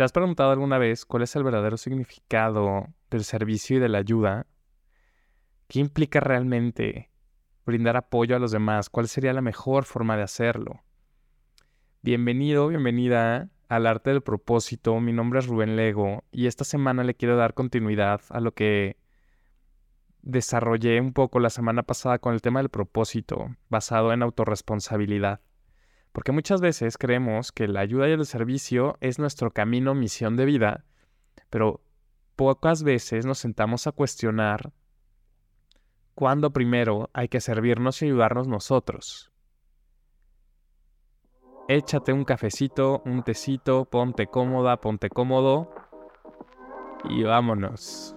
¿Te has preguntado alguna vez cuál es el verdadero significado del servicio y de la ayuda? ¿Qué implica realmente brindar apoyo a los demás? ¿Cuál sería la mejor forma de hacerlo? Bienvenido, bienvenida al arte del propósito. Mi nombre es Rubén Lego y esta semana le quiero dar continuidad a lo que desarrollé un poco la semana pasada con el tema del propósito, basado en autorresponsabilidad. Porque muchas veces creemos que la ayuda y el servicio es nuestro camino, misión de vida, pero pocas veces nos sentamos a cuestionar cuándo primero hay que servirnos y ayudarnos nosotros. Échate un cafecito, un tecito, ponte cómoda, ponte cómodo y vámonos.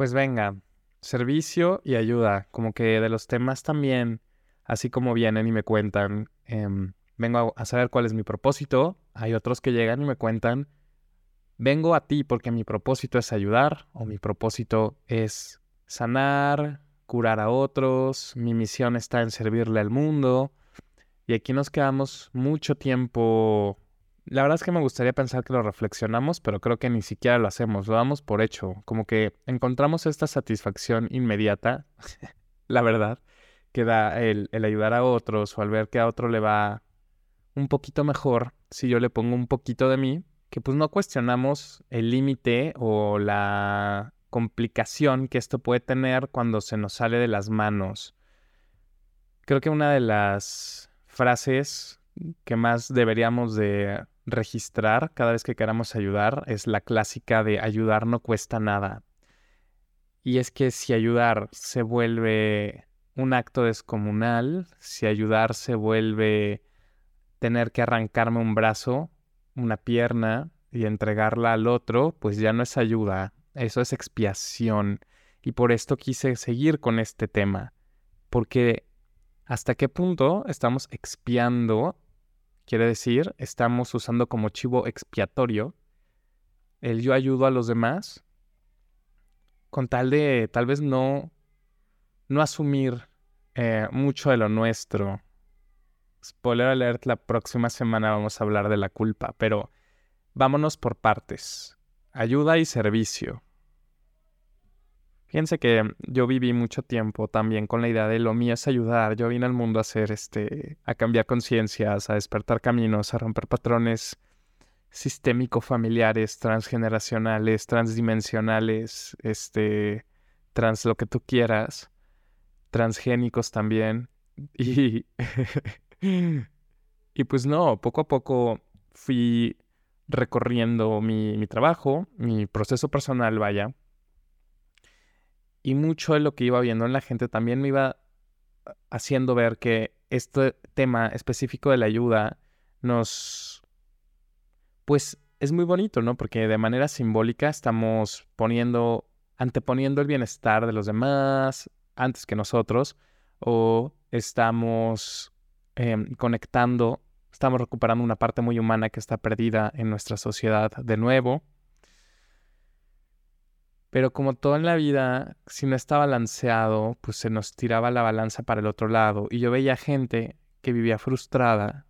Pues venga, servicio y ayuda, como que de los temas también, así como vienen y me cuentan, em, vengo a, saber cuál es mi propósito, hay otros que llegan y me cuentan, vengo a ti porque mi propósito es ayudar o mi propósito es sanar, curar a otros, mi misión está en servirle al mundo. Y aquí nos quedamos mucho tiempo la verdad es que me gustaría pensar que lo reflexionamos, pero creo que ni siquiera lo hacemos, lo damos por hecho, como que encontramos esta satisfacción inmediata, la verdad, que da el, ayudar a otros o al ver que a otro le va un poquito mejor si yo le pongo un poquito de mí, que pues no cuestionamos el límite o la complicación que esto puede tener cuando se nos sale de las manos. Creo que una de las frases que más deberíamos de registrar cada vez que queramos ayudar es la clásica de ayudar no cuesta nada. Y es que si ayudar se vuelve un acto descomunal, si ayudar se vuelve tener que arrancarme un brazo, una pierna y entregarla al otro, pues ya no es ayuda, eso es expiación. Y por esto quise seguir con este tema, porque hasta qué punto estamos expiando Quiere decir, estamos usando como chivo expiatorio el yo ayudo a los demás con tal de tal vez no, no asumir eh, mucho de lo nuestro. Spoiler alert, la próxima semana vamos a hablar de la culpa, pero vámonos por partes. Ayuda y servicio. Fíjense que yo viví mucho tiempo también con la idea de lo mío es ayudar. Yo vine al mundo a hacer este, a cambiar conciencias, a despertar caminos, a romper patrones sistémico-familiares, transgeneracionales, transdimensionales, este, trans lo que tú quieras, transgénicos también. Y, y pues no, poco a poco fui recorriendo mi, mi trabajo, mi proceso personal, vaya y mucho de lo que iba viendo en la gente también me iba haciendo ver que este tema específico de la ayuda nos, pues es muy bonito, ¿no? Porque de manera simbólica estamos poniendo, anteponiendo el bienestar de los demás antes que nosotros, o estamos em, conectando, estamos recuperando una parte muy humana que está perdida en nuestra sociedad de nuevo. Pero como todo en la vida, si no está balanceado, pues se nos tiraba la balanza para el otro lado. Y yo veía gente que vivía frustrada,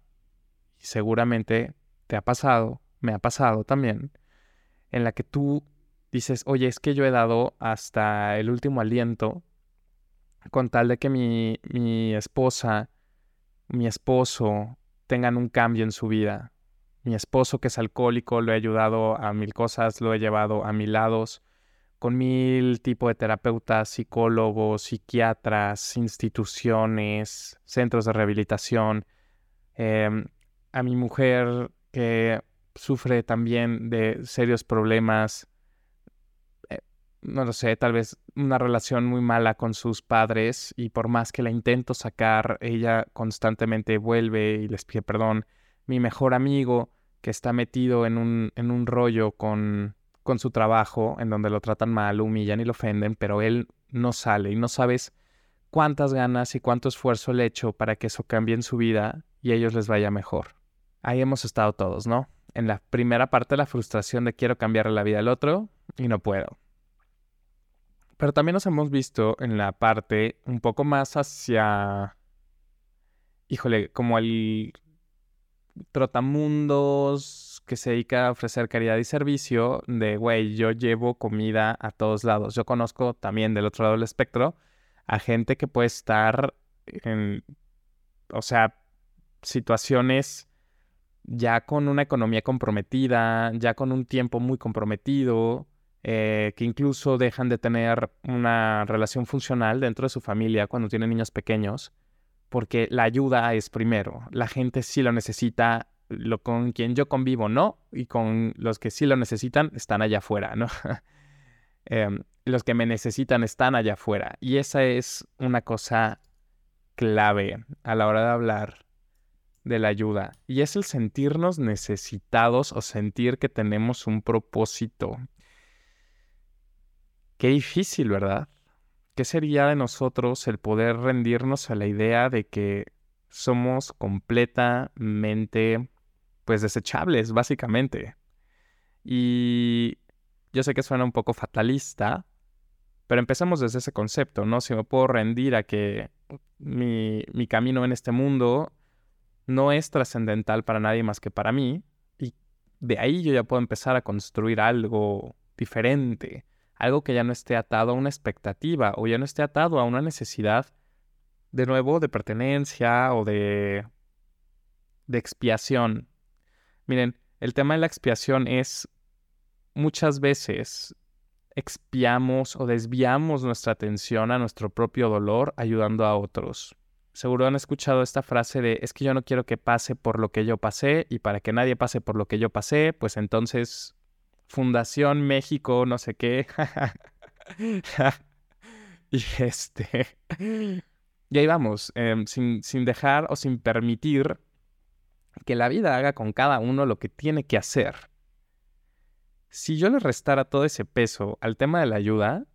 y seguramente te ha pasado, me ha pasado también, en la que tú dices, oye, es que yo he dado hasta el último aliento con tal de que mi, mi esposa, mi esposo tengan un cambio en su vida. Mi esposo que es alcohólico, lo he ayudado a mil cosas, lo he llevado a mil lados con mil tipos de terapeutas, psicólogos, psiquiatras, instituciones, centros de rehabilitación. Em, a mi mujer que sufre también de serios problemas, eh, no lo sé, tal vez una relación muy mala con sus padres y por más que la intento sacar, ella constantemente vuelve y les pide perdón. Mi mejor amigo que está metido en un, en un rollo con con su trabajo, en donde lo tratan mal, lo humillan y lo ofenden, pero él no sale y no sabes cuántas ganas y cuánto esfuerzo le hecho para que eso cambie en su vida y a ellos les vaya mejor. Ahí hemos estado todos, ¿no? En la primera parte la frustración de quiero cambiar la vida del otro y no puedo. Pero también nos hemos visto en la parte un poco más hacia, híjole, como el trotamundos que se dedica a ofrecer caridad y servicio de, güey, yo llevo comida a todos lados. Yo conozco también del otro lado del espectro a gente que puede estar en, o sea, situaciones ya con una economía comprometida, ya con un tiempo muy comprometido, eh, que incluso dejan de tener una relación funcional dentro de su familia cuando tienen niños pequeños, porque la ayuda es primero. La gente sí lo necesita, lo con quien yo convivo no, y con los que sí lo necesitan están allá afuera, ¿no? Em, los que me necesitan están allá afuera. Y esa es una cosa clave a la hora de hablar de la ayuda. Y es el sentirnos necesitados o sentir que tenemos un propósito. Qué difícil, ¿verdad? ¿Qué sería de nosotros el poder rendirnos a la idea de que somos completamente, pues, desechables, básicamente? Y yo sé que suena un poco fatalista, pero empezamos desde ese concepto, ¿no? Si me puedo rendir a que mi, mi camino en este mundo no es trascendental para nadie más que para mí, y de ahí yo ya puedo empezar a construir algo diferente, algo que ya no esté atado a una expectativa o ya no esté atado a una necesidad, de nuevo, de pertenencia o de, de expiación. Miren, el tema de la expiación es muchas veces expiamos o desviamos nuestra atención a nuestro propio dolor ayudando a otros. Seguro han escuchado esta frase de es que yo no quiero que pase por lo que yo pasé y para que nadie pase por lo que yo pasé, pues entonces Fundación México, no sé qué. y este... Y ahí vamos, em, sin, sin dejar o sin permitir que la vida haga con cada uno lo que tiene que hacer. Si yo le restara todo ese peso al tema de la ayuda,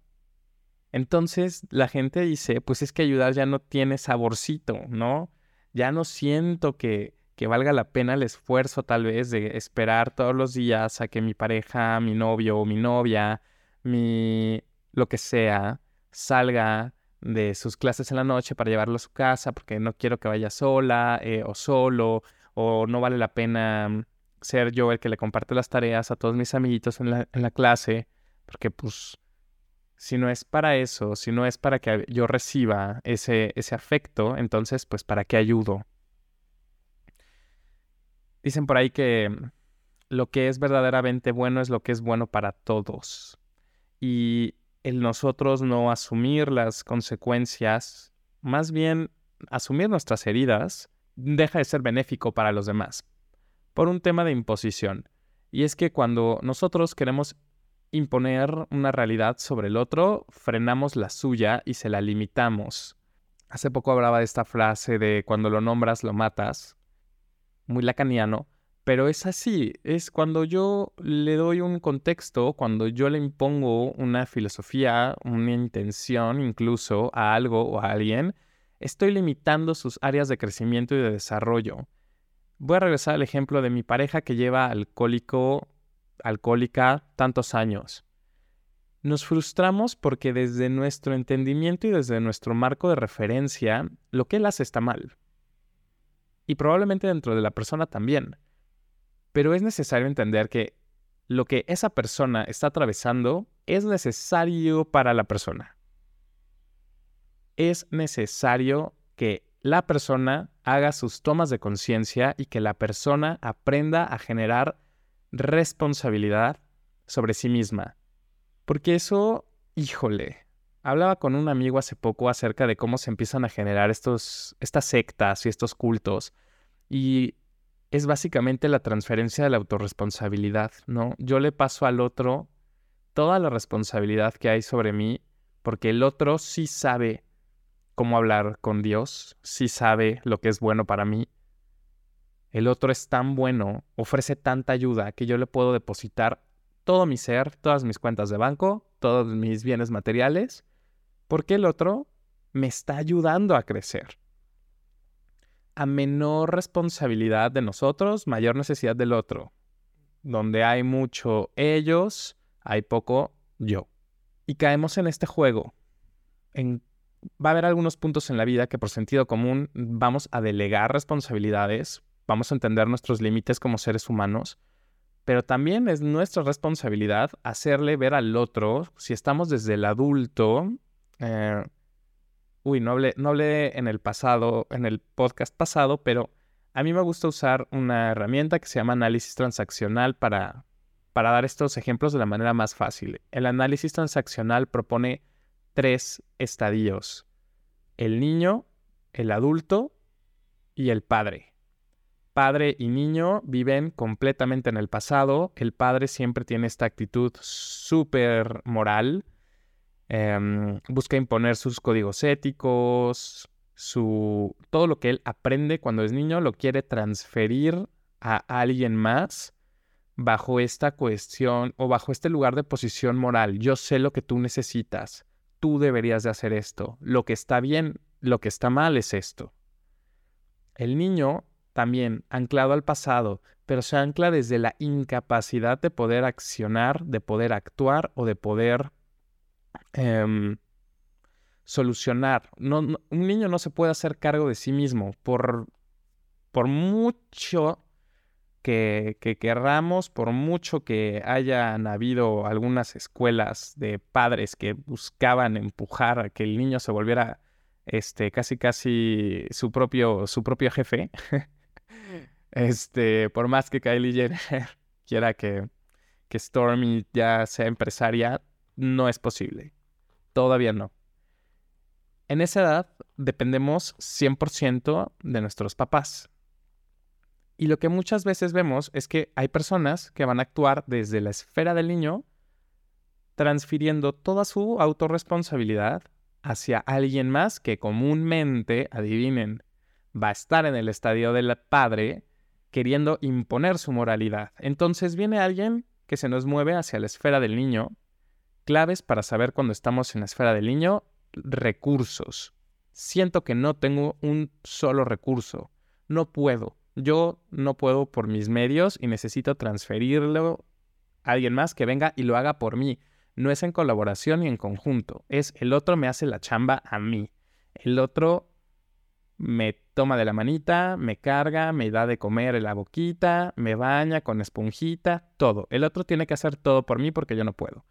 entonces la gente dice, pues es que ayudar ya no tiene saborcito, ¿no? Ya no siento que, que valga la pena el esfuerzo tal vez de esperar todos los días a que mi pareja, mi novio o mi novia, mi lo que sea, salga de sus clases en la noche para llevarlo a su casa porque no quiero que vaya sola eh, o solo o no vale la pena ser yo el que le comparte las tareas a todos mis amiguitos en la, en la clase porque pues si no es para eso, si no es para que yo reciba ese, ese afecto, entonces pues para qué ayudo. Dicen por ahí que mm, lo que es verdaderamente bueno es lo que es bueno para todos. Y el nosotros no asumir las consecuencias, más bien asumir nuestras heridas, deja de ser benéfico para los demás. Por un tema de imposición. Y es que cuando nosotros queremos imponer una realidad sobre el otro, frenamos la suya y se la limitamos. Hace poco hablaba de esta frase de cuando lo nombras lo matas muy lacaniano, pero es así, es cuando yo le doy un contexto, cuando yo le impongo una filosofía, una intención incluso a algo o a alguien, estoy limitando sus áreas de crecimiento y de desarrollo. Voy a regresar al ejemplo de mi pareja que lleva alcohólico, alcohólica tantos años. Nos frustramos porque desde nuestro entendimiento y desde nuestro marco de referencia, lo que él hace está mal y probablemente dentro de la persona también. Pero es necesario entender que lo que esa persona está atravesando es necesario para la persona. Es necesario que la persona haga sus tomas de conciencia y que la persona aprenda a generar responsabilidad sobre sí misma. Porque eso, híjole, Hablaba con un amigo hace poco acerca de cómo se empiezan a generar estos, estas sectas y estos cultos. Y es básicamente la transferencia de la autorresponsabilidad, ¿no? Yo le paso al otro toda la responsabilidad que hay sobre mí, porque el otro sí sabe cómo hablar con Dios, sí sabe lo que es bueno para mí. El otro es tan bueno, ofrece tanta ayuda que yo le puedo depositar todo mi ser, todas mis cuentas de banco, todos mis bienes materiales porque el otro me está ayudando a crecer. A menor responsabilidad de nosotros, mayor necesidad del otro. Donde hay mucho ellos, hay poco yo. Y caemos en este juego. Va a haber algunos puntos en la vida que por sentido común vamos a delegar responsabilidades, vamos a entender nuestros límites como seres humanos, pero también es nuestra responsabilidad hacerle ver al otro, si estamos desde el adulto, eh, uy, no hablé, no en el pasado, en el podcast pasado, pero a mí me gusta usar una herramienta que se llama análisis transaccional para, para dar estos ejemplos de la manera más fácil. El análisis transaccional propone tres estadios. El niño, el adulto y el padre. Padre y niño viven completamente en el pasado. El padre siempre tiene esta actitud súper moral. Em, busca imponer sus códigos éticos, su, todo lo que él aprende cuando es niño lo quiere transferir a alguien más bajo esta cuestión o bajo este lugar de posición moral. Yo sé lo que tú necesitas, tú deberías de hacer esto, lo que está bien, lo que está mal es esto. El niño también anclado al pasado, pero se ancla desde la incapacidad de poder accionar, de poder actuar o de poder em, solucionar. Un niño no se puede hacer cargo de sí mismo por, por mucho que, que, querramos, por mucho que hayan habido algunas escuelas de padres que buscaban empujar a que el niño se volviera este, casi casi su propio, su propio jefe. este, por más que Kylie Jenner quiera que, que Stormy ya sea empresaria, no es posible. Todavía no en esa edad dependemos 100% de nuestros papás. Y lo que muchas veces vemos es que hay personas que van a actuar desde la esfera del niño, transfiriendo toda su autorresponsabilidad hacia alguien más que comúnmente, adivinen, va a estar en el estadio del padre queriendo imponer su moralidad. Entonces viene alguien que se nos mueve hacia la esfera del niño. Claves para saber cuando estamos en la esfera del niño recursos. Siento que no tengo un solo recurso. No puedo. Yo no puedo por mis medios y necesito transferirlo a alguien más que venga y lo haga por mí. No es en colaboración ni en conjunto. Es el otro me hace la chamba a mí. El otro me toma de la manita, me carga, me da de comer en la boquita, me baña con esponjita, todo. El otro tiene que hacer todo por mí porque yo no puedo.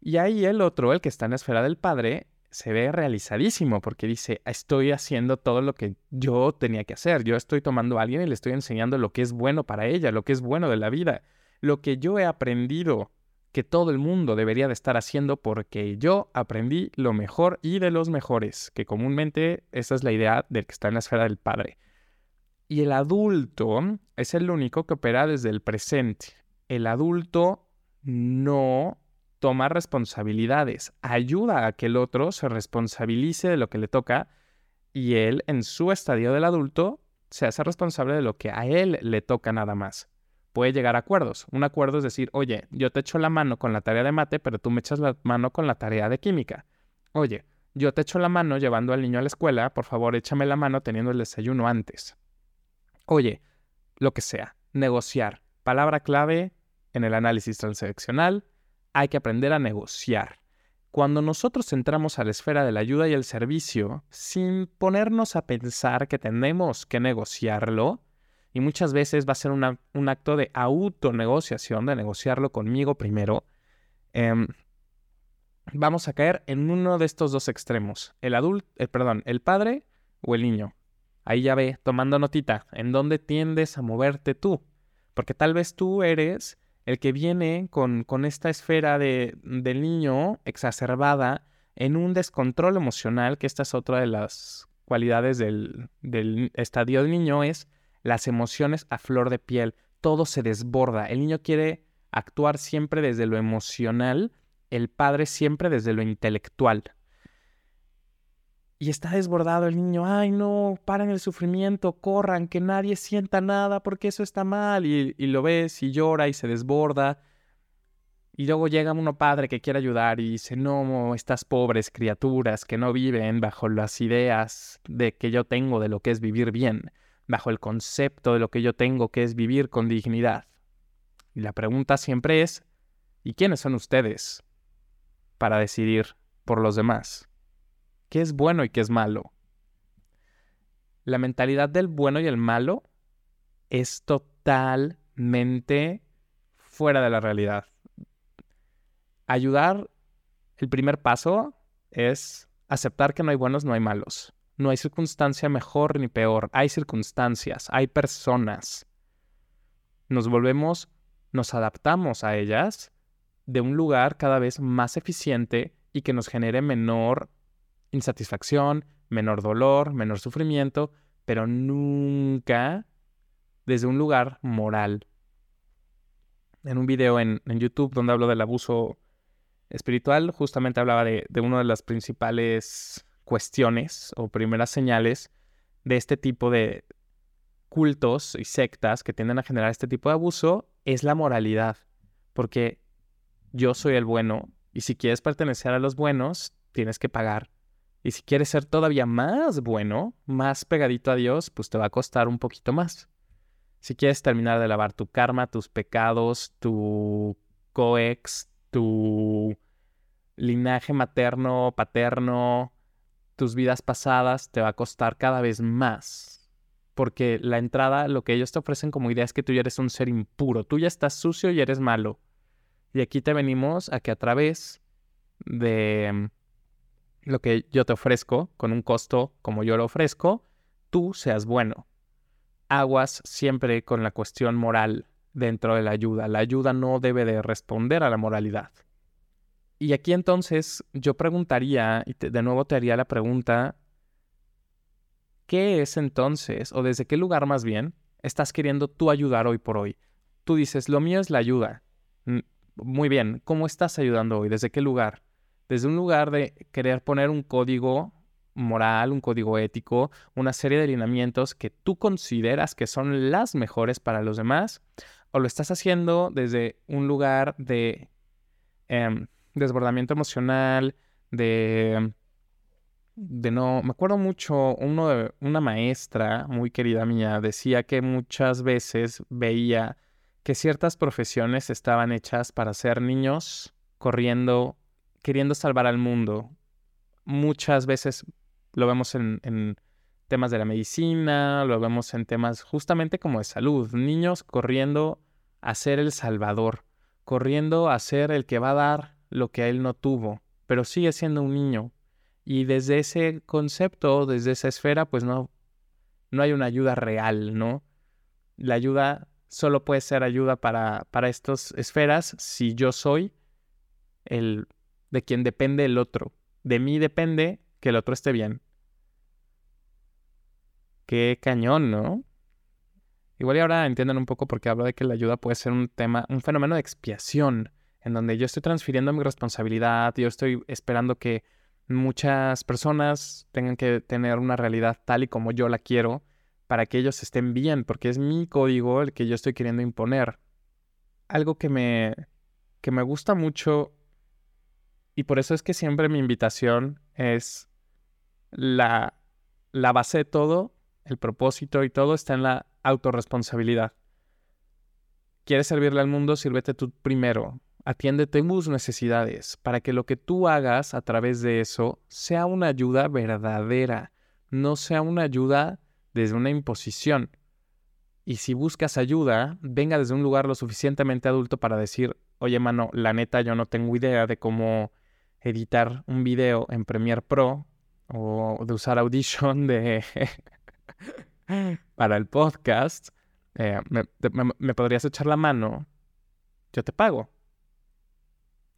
Y ahí el otro, el que está en la esfera del padre, se ve realizadísimo porque dice, estoy haciendo todo lo que yo tenía que hacer, yo estoy tomando a alguien y le estoy enseñando lo que es bueno para ella, lo que es bueno de la vida, lo que yo he aprendido que todo el mundo debería de estar haciendo porque yo aprendí lo mejor y de los mejores, que comúnmente esa es la idea del que está en la esfera del padre. Y el adulto es el único que opera desde el presente. El adulto no tomar responsabilidades, ayuda a que el otro se responsabilice de lo que le toca y él en su estadio del adulto se hace responsable de lo que a él le toca nada más. Puede llegar a acuerdos. Un acuerdo es decir, oye, yo te echo la mano con la tarea de mate, pero tú me echas la mano con la tarea de química. Oye, yo te echo la mano llevando al niño a la escuela, por favor échame la mano teniendo el desayuno antes. Oye, lo que sea, negociar. Palabra clave en el análisis transaccional, hay que aprender a negociar. Cuando nosotros entramos a la esfera de la ayuda y el servicio, sin ponernos a pensar que tenemos que negociarlo, y muchas veces va a ser un acto de autonegociación, de negociarlo conmigo primero, em, vamos a caer en uno de estos dos extremos, el adulto, eh, perdón, el padre o el niño. Ahí ya ve, tomando notita, en dónde tiendes a moverte tú, porque tal vez tú eres el que viene con, con esta esfera de, del niño exacerbada en un descontrol emocional, que esta es otra de las cualidades del, del estadio del niño, es las emociones a flor de piel. Todo se desborda. El niño quiere actuar siempre desde lo emocional, el padre siempre desde lo intelectual y está desbordado el niño, ay no, paren el sufrimiento, corran, que nadie sienta nada porque eso está mal, y, lo ves y llora y se desborda. Y luego llega uno padre que quiere ayudar y dice, no, estas pobres criaturas que no viven bajo las ideas de que yo tengo de lo que es vivir bien, bajo el concepto de lo que yo tengo que es vivir con dignidad. Y la pregunta siempre es, ¿y quiénes son ustedes? para decidir por los demás. ¿Qué es bueno y qué es malo? La mentalidad del bueno y el malo es totalmente fuera de la realidad. Ayudar, el primer paso es aceptar que no hay buenos, no hay malos. No hay circunstancia mejor ni peor. Hay circunstancias, hay personas. Nos volvemos, nos adaptamos a ellas de un lugar cada vez más eficiente y que nos genere menor insatisfacción, menor dolor, menor sufrimiento, pero nunca desde un lugar moral. En un video en, YouTube donde hablo del abuso espiritual, justamente hablaba de, de una de las principales cuestiones o primeras señales de este tipo de cultos y sectas que tienden a generar este tipo de abuso es la moralidad. Porque yo soy el bueno y si quieres pertenecer a los buenos, tienes que pagar. Y si quieres ser todavía más bueno, más pegadito a Dios, pues te va a costar un poquito más. Si quieres terminar de lavar tu karma, tus pecados, tu coex, tu linaje materno, paterno, tus vidas pasadas, te va a costar cada vez más. Porque la entrada, lo que ellos te ofrecen como idea es que tú ya eres un ser impuro, tú ya estás sucio y eres malo. Y aquí te venimos a que a través de lo que yo te ofrezco, con un costo como yo lo ofrezco, tú seas bueno. Aguas siempre con la cuestión moral dentro de la ayuda. La ayuda no debe de responder a la moralidad. Y aquí entonces yo preguntaría, y de nuevo te haría la pregunta, ¿qué es entonces, o desde qué lugar más bien, estás queriendo tú ayudar hoy por hoy? Tú dices, lo mío es la ayuda. Muy bien, ¿cómo estás ayudando hoy? ¿Desde qué lugar? Desde un lugar de querer poner un código moral, un código ético, una serie de alineamientos que tú consideras que son las mejores para los demás, o lo estás haciendo desde un lugar de em, desbordamiento emocional, de, de no, me acuerdo mucho, una maestra muy querida mía decía que muchas veces veía que ciertas profesiones estaban hechas para ser niños corriendo, queriendo salvar al mundo. Muchas veces lo vemos en, temas de la medicina, lo vemos en temas justamente como de salud, niños corriendo a ser el salvador, corriendo a ser el que va a dar lo que él no tuvo, pero sigue siendo un niño. Y desde ese concepto, desde esa esfera, pues no, no hay una ayuda real, ¿no? La ayuda solo puede ser ayuda para, para estas esferas si yo soy el de quien depende el otro. De mí depende que el otro esté bien. Qué cañón, ¿no? Igual y ahora entienden un poco por qué hablo de que la ayuda puede ser un tema, un fenómeno de expiación en donde yo estoy transfiriendo mi responsabilidad, yo estoy esperando que muchas personas tengan que tener una realidad tal y como yo la quiero para que ellos estén bien, porque es mi código el que yo estoy queriendo imponer. Algo que me, que me gusta mucho y por eso es que siempre mi invitación es la, la base de todo, el propósito y todo está en la autorresponsabilidad. ¿Quieres servirle al mundo? Sírvete tú primero. Atiende tus necesidades para que lo que tú hagas a través de eso sea una ayuda verdadera, no sea una ayuda desde una imposición. Y si buscas ayuda, venga desde un lugar lo suficientemente adulto para decir, oye mano, la neta yo no tengo idea de cómo editar un video en Premiere Pro o de usar Audition para el podcast. Eh, me podrías echar la mano, yo te pago.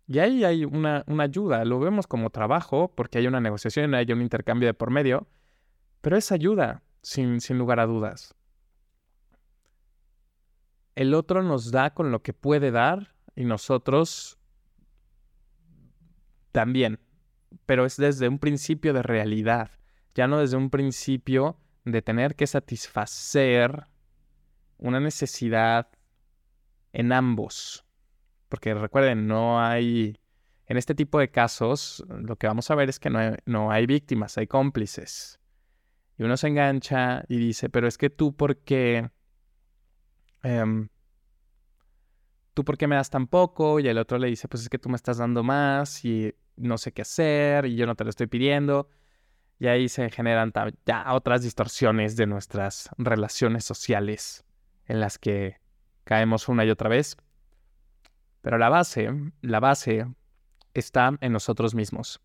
Y ahí hay una, ayuda, lo vemos como trabajo, porque hay una negociación, hay un intercambio de por medio, pero es ayuda, sin, sin lugar a dudas. El otro nos da con lo que puede dar y nosotros también, pero es desde un principio de realidad, ya no desde un principio de tener que satisfacer una necesidad en ambos. Porque recuerden, no hay... En este tipo de casos, lo que vamos a ver es que no hay, víctimas, hay cómplices. Y uno se engancha y dice, pero es que tú, ¿por qué? ¿Tú por qué me das tan poco? Y el otro le dice, pues es que tú me estás dando más y no sé qué hacer y yo no te lo estoy pidiendo. Y ahí se generan ya otras distorsiones de nuestras relaciones sociales en las que caemos una y otra vez. Pero la base, la base está en nosotros mismos.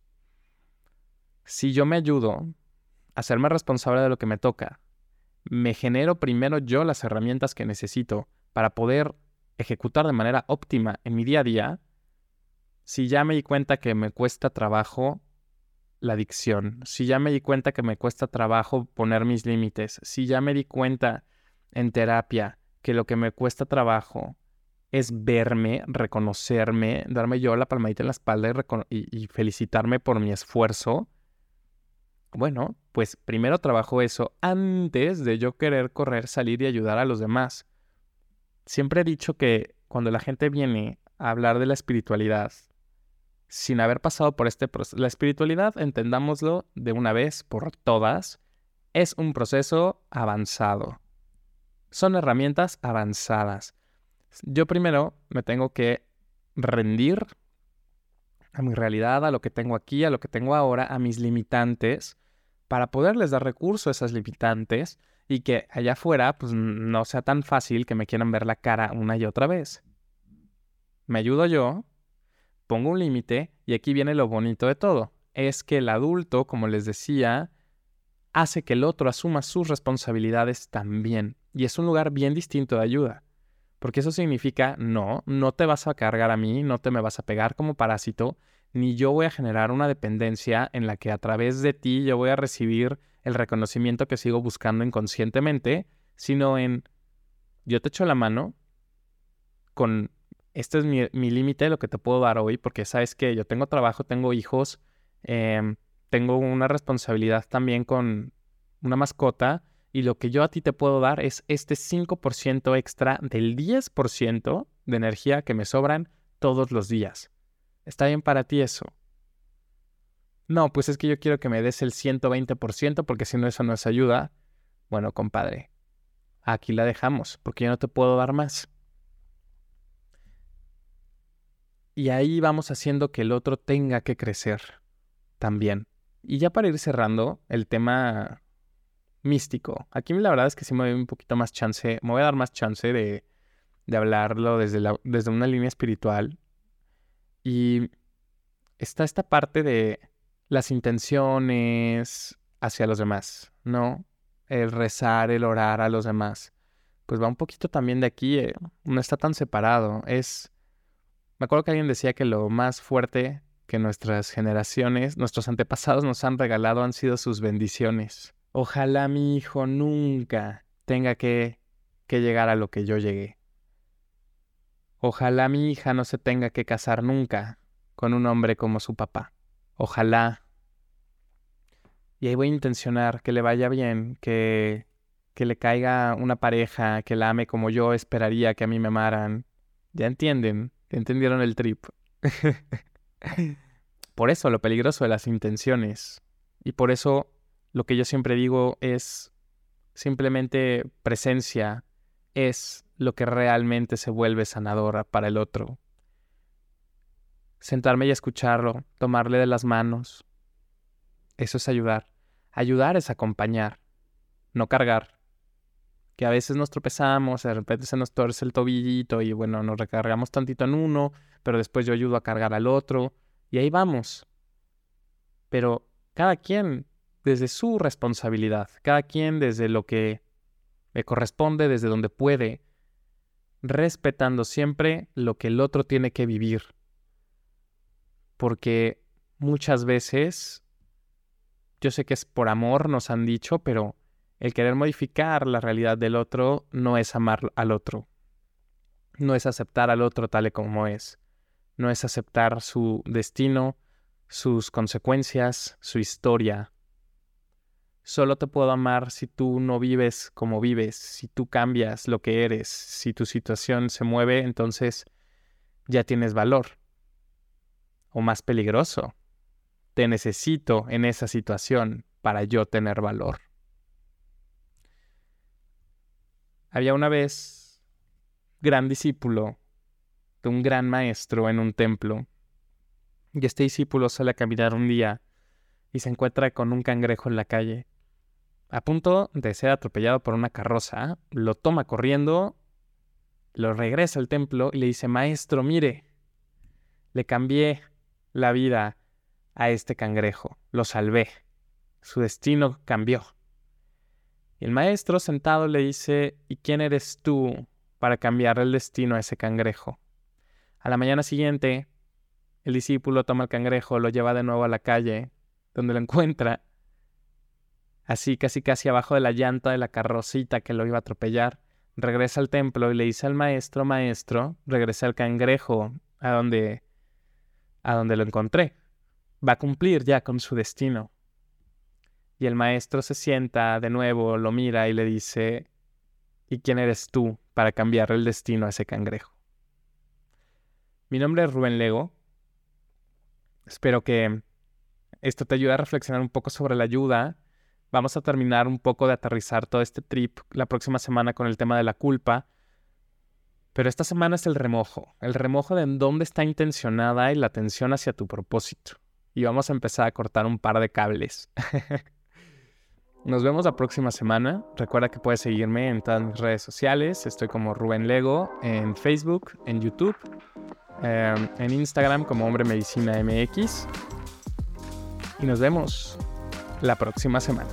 Si yo me ayudo a hacerme responsable de lo que me toca, me genero primero yo las herramientas que necesito para poder ejecutar de manera óptima en mi día a día, si ya me di cuenta que me cuesta trabajo la adicción, si ya me di cuenta que me cuesta trabajo poner mis límites, si ya me di cuenta en terapia que lo que me cuesta trabajo es verme, reconocerme, darme yo la palmadita en la espalda y, felicitarme por mi esfuerzo, bueno, pues primero trabajo eso antes de yo querer correr, salir y ayudar a los demás. Siempre he dicho que cuando la gente viene a hablar de la espiritualidad, sin haber pasado por este proceso, la espiritualidad, entendámoslo de una vez por todas, es un proceso avanzado. Son herramientas avanzadas. Yo primero me tengo que rendir a mi realidad, a lo que tengo aquí, a lo que tengo ahora, a mis limitantes, para poderles dar recurso a esas limitantes y que allá afuera pues no sea tan fácil que me quieran ver la cara una y otra vez. Me ayudo yo, pongo un límite y aquí viene lo bonito de todo. Es que el adulto, como les decía, hace que el otro asuma sus responsabilidades también. Y es un lugar bien distinto de ayuda. Porque eso significa, no, no te vas a cargar a mí, no te me vas a pegar como parásito, ni yo voy a generar una dependencia en la que a través de ti yo voy a recibir el reconocimiento que sigo buscando inconscientemente, sino en yo te echo la mano con este es mi, límite lo que te puedo dar hoy, porque sabes que yo tengo trabajo, tengo hijos, em, tengo una responsabilidad también con una mascota y lo que yo a ti te puedo dar es este 5% extra del 10% de energía que me sobran todos los días. ¿Está bien para ti eso? No, pues es que yo quiero que me des el 120% porque si no eso no es ayuda. Bueno, compadre, aquí la dejamos porque yo no te puedo dar más. Y ahí vamos haciendo que el otro tenga que crecer también. Y ya para ir cerrando el tema místico, aquí la verdad es que sí me doy un poquito más chance, me voy a dar más chance de, hablarlo desde, desde una línea espiritual. Y está esta parte de las intenciones hacia los demás, ¿no? El rezar, el orar a los demás. Pues va un poquito también de aquí, eh, no está tan separado. Es. Me acuerdo que alguien decía que lo más fuerte que nuestras generaciones, nuestros antepasados nos han regalado han sido sus bendiciones. Ojalá mi hijo nunca tenga que, que llegar a lo que yo llegué. Ojalá mi hija no se tenga que casar nunca con un hombre como su papá. Ojalá. Y ahí voy a intencionar que le vaya bien, que, que le caiga una pareja que la ame como yo esperaría que a mí me amaran. ¿Ya entienden? ¿Entendieron el trip? por eso lo peligroso de las intenciones. Y por eso lo que yo siempre digo es simplemente presencia, es lo que realmente se vuelve sanadora para el otro. Sentarme y escucharlo, tomarle de las manos. Eso es ayudar. Ayudar es acompañar, no cargar. Que a veces nos tropezamos, de repente se nos torce el tobillito y bueno, nos recargamos tantito en uno, pero después yo ayudo a cargar al otro y ahí vamos. Pero cada quien desde su responsabilidad, cada quien desde lo que le corresponde, desde donde puede, respetando siempre lo que el otro tiene que vivir. Porque muchas veces, yo sé que es por amor, nos han dicho, pero el querer modificar la realidad del otro no es amar al otro, no es aceptar al otro tal y como es, no es aceptar su destino, sus consecuencias, su historia, Solo te puedo amar si tú no vives como vives, si tú cambias lo que eres, si tu situación se mueve, entonces ya tienes valor. O más peligroso, te necesito en esa situación para yo tener valor. Había una vez gran discípulo de un gran maestro en un templo. Y este discípulo sale a caminar un día y se encuentra con un cangrejo en la calle. A punto de ser atropellado por una carroza, lo toma corriendo, lo regresa al templo y le dice, Maestro, mire, le cambié la vida a este cangrejo, lo salvé, su destino cambió. Y el maestro sentado le dice, ¿y quién eres tú para cambiar el destino a ese cangrejo? A la mañana siguiente, el discípulo toma el cangrejo, lo lleva de nuevo a la calle, donde lo encuentra, así casi casi abajo de la llanta de la carrocita que lo iba a atropellar. Regresa al templo y le dice al maestro, maestro, regresa al cangrejo a donde, a donde lo encontré. Va a cumplir ya con su destino. Y el maestro se sienta de nuevo, lo mira y le dice, ¿y quién eres tú para cambiar el destino a ese cangrejo? Mi nombre es Rubén Lego. Espero que esto te ayude a reflexionar un poco sobre la ayuda. Vamos a terminar un poco de aterrizar todo este trip la próxima semana con el tema de la culpa. Pero esta semana es el remojo, el remojo de en dónde está intencionada y la atención hacia tu propósito. Y vamos a empezar a cortar un par de cables. Nos vemos la próxima semana. Recuerda que puedes seguirme en todas mis redes sociales. Estoy como Rubén Lego en Facebook, en YouTube, em, en Instagram como Hombre Medicina MX. Y nos vemos la próxima semana.